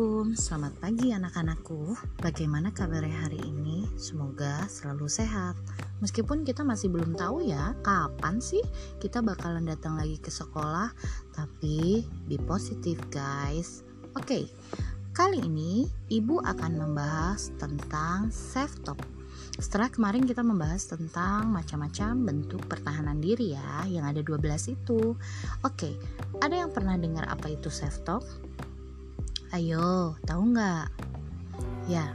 Assalamualaikum, selamat pagi anak-anakku. Bagaimana kabarnya hari ini? Semoga selalu sehat. Meskipun kita masih belum tahu ya kapan sih kita bakalan datang lagi ke sekolah, tapi be positif guys. Oke, kali ini ibu akan membahas tentang self talk. Setelah kemarin kita membahas tentang macam-macam bentuk pertahanan diri ya, yang ada 12 itu. Oke, ada yang pernah dengar apa itu self talk? Ayo, tahu nggak? Ya,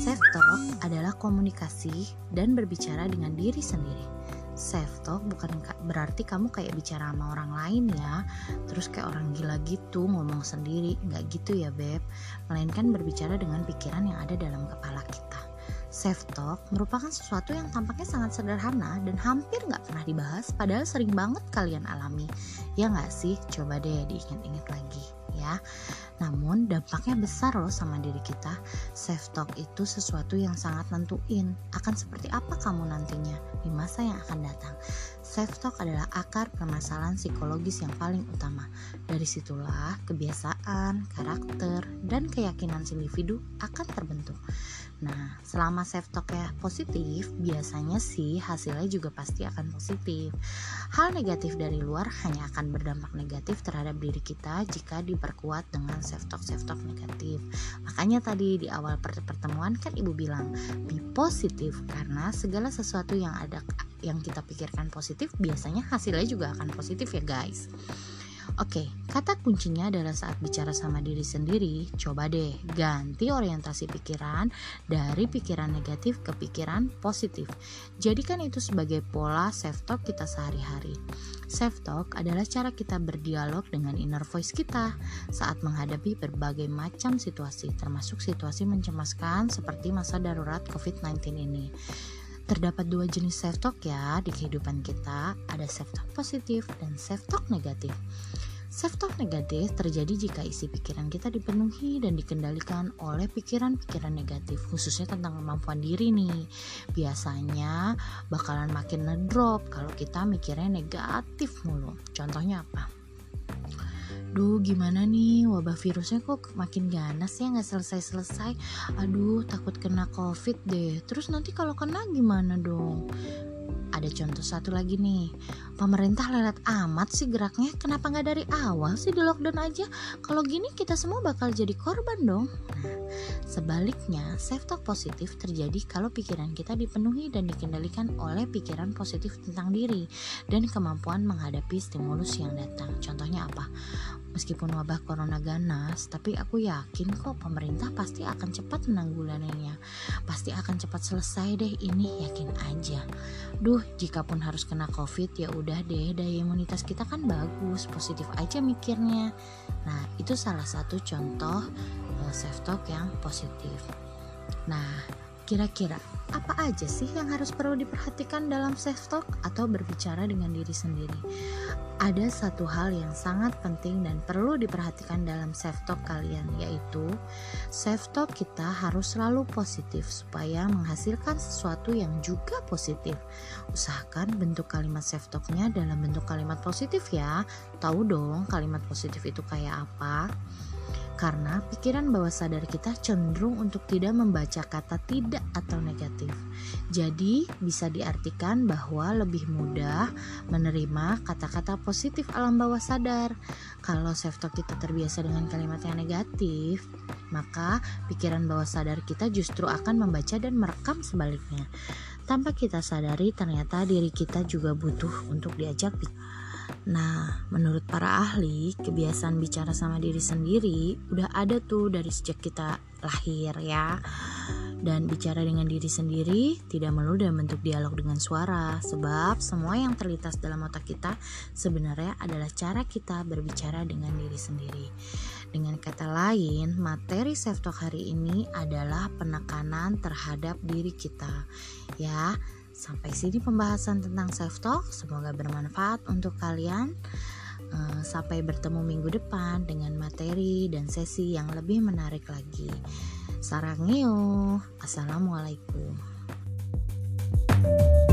self talk adalah komunikasi dan berbicara dengan diri sendiri. Self talk bukan berarti kamu kayak bicara sama orang lain ya, terus kayak orang gila gitu ngomong sendiri, nggak gitu ya beb. Melainkan berbicara dengan pikiran yang ada dalam kepala kita. Self talk merupakan sesuatu yang tampaknya sangat sederhana dan hampir nggak pernah dibahas, padahal sering banget kalian alami. Ya nggak sih? Coba deh diingat-ingat lagi ya. Namun dampaknya besar loh sama diri kita. Self talk itu sesuatu yang sangat nentuin akan seperti apa kamu nantinya di masa yang akan datang. Self talk adalah akar permasalahan psikologis yang paling utama. Dari situlah kebiasaan, karakter, dan keyakinan individu akan terbentuk. Nah, selama self talk ya positif, biasanya sih hasilnya juga pasti akan positif. Hal negatif dari luar hanya akan berdampak negatif terhadap diri kita jika diperkuat dengan self talk self talk negatif. Makanya tadi di awal pertemuan kan ibu bilang be positif karena segala sesuatu yang ada yang kita pikirkan positif biasanya hasilnya juga akan positif ya guys. Oke, kata kuncinya adalah saat bicara sama diri sendiri, coba deh ganti orientasi pikiran dari pikiran negatif ke pikiran positif. Jadikan itu sebagai pola self-talk kita sehari-hari. Self-talk adalah cara kita berdialog dengan inner voice kita saat menghadapi berbagai macam situasi, termasuk situasi mencemaskan seperti masa darurat COVID-19 ini. Terdapat dua jenis self-talk ya di kehidupan kita, ada self-talk positif dan self-talk negatif. Self-talk negatif terjadi jika isi pikiran kita dipenuhi dan dikendalikan oleh pikiran-pikiran negatif, khususnya tentang kemampuan diri nih. Biasanya bakalan makin ngedrop kalau kita mikirnya negatif mulu. Contohnya apa? Duh gimana nih wabah virusnya kok makin ganas ya nggak selesai-selesai Aduh takut kena covid deh Terus nanti kalau kena gimana dong ada contoh satu lagi nih. Pemerintah lelet amat sih geraknya. Kenapa nggak dari awal sih di lockdown aja? Kalau gini kita semua bakal jadi korban dong. Sebaliknya self talk positif terjadi kalau pikiran kita dipenuhi dan dikendalikan oleh pikiran positif tentang diri dan kemampuan menghadapi stimulus yang datang. Contohnya apa? Meskipun wabah corona ganas, tapi aku yakin kok pemerintah pasti akan cepat menanggulanginya. Pasti akan cepat selesai deh ini, yakin aja. Duh, jika pun harus kena covid ya udah deh, daya imunitas kita kan bagus, positif aja mikirnya. Nah, itu salah satu contoh uh, self talk yang positif. Nah, Kira-kira apa aja sih yang harus perlu diperhatikan dalam self talk atau berbicara dengan diri sendiri? Ada satu hal yang sangat penting dan perlu diperhatikan dalam self talk kalian yaitu self talk kita harus selalu positif supaya menghasilkan sesuatu yang juga positif. Usahakan bentuk kalimat self talknya dalam bentuk kalimat positif ya. Tahu dong kalimat positif itu kayak apa? Karena pikiran bawah sadar kita cenderung untuk tidak membaca kata tidak atau negatif. Jadi, bisa diartikan bahwa lebih mudah menerima kata-kata positif alam bawah sadar. Kalau self-talk kita terbiasa dengan kalimat yang negatif, maka pikiran bawah sadar kita justru akan membaca dan merekam sebaliknya. Tanpa kita sadari, ternyata diri kita juga butuh untuk diajak bicara Nah, menurut para ahli, kebiasaan bicara sama diri sendiri udah ada tuh dari sejak kita lahir ya. Dan bicara dengan diri sendiri tidak melulu dalam bentuk dialog dengan suara, sebab semua yang terlintas dalam otak kita sebenarnya adalah cara kita berbicara dengan diri sendiri. Dengan kata lain, materi self talk hari ini adalah penekanan terhadap diri kita. Ya, Sampai sini pembahasan tentang self talk. Semoga bermanfaat untuk kalian. Eh, sampai bertemu minggu depan dengan materi dan sesi yang lebih menarik lagi. Sarangyo, assalamualaikum. thank you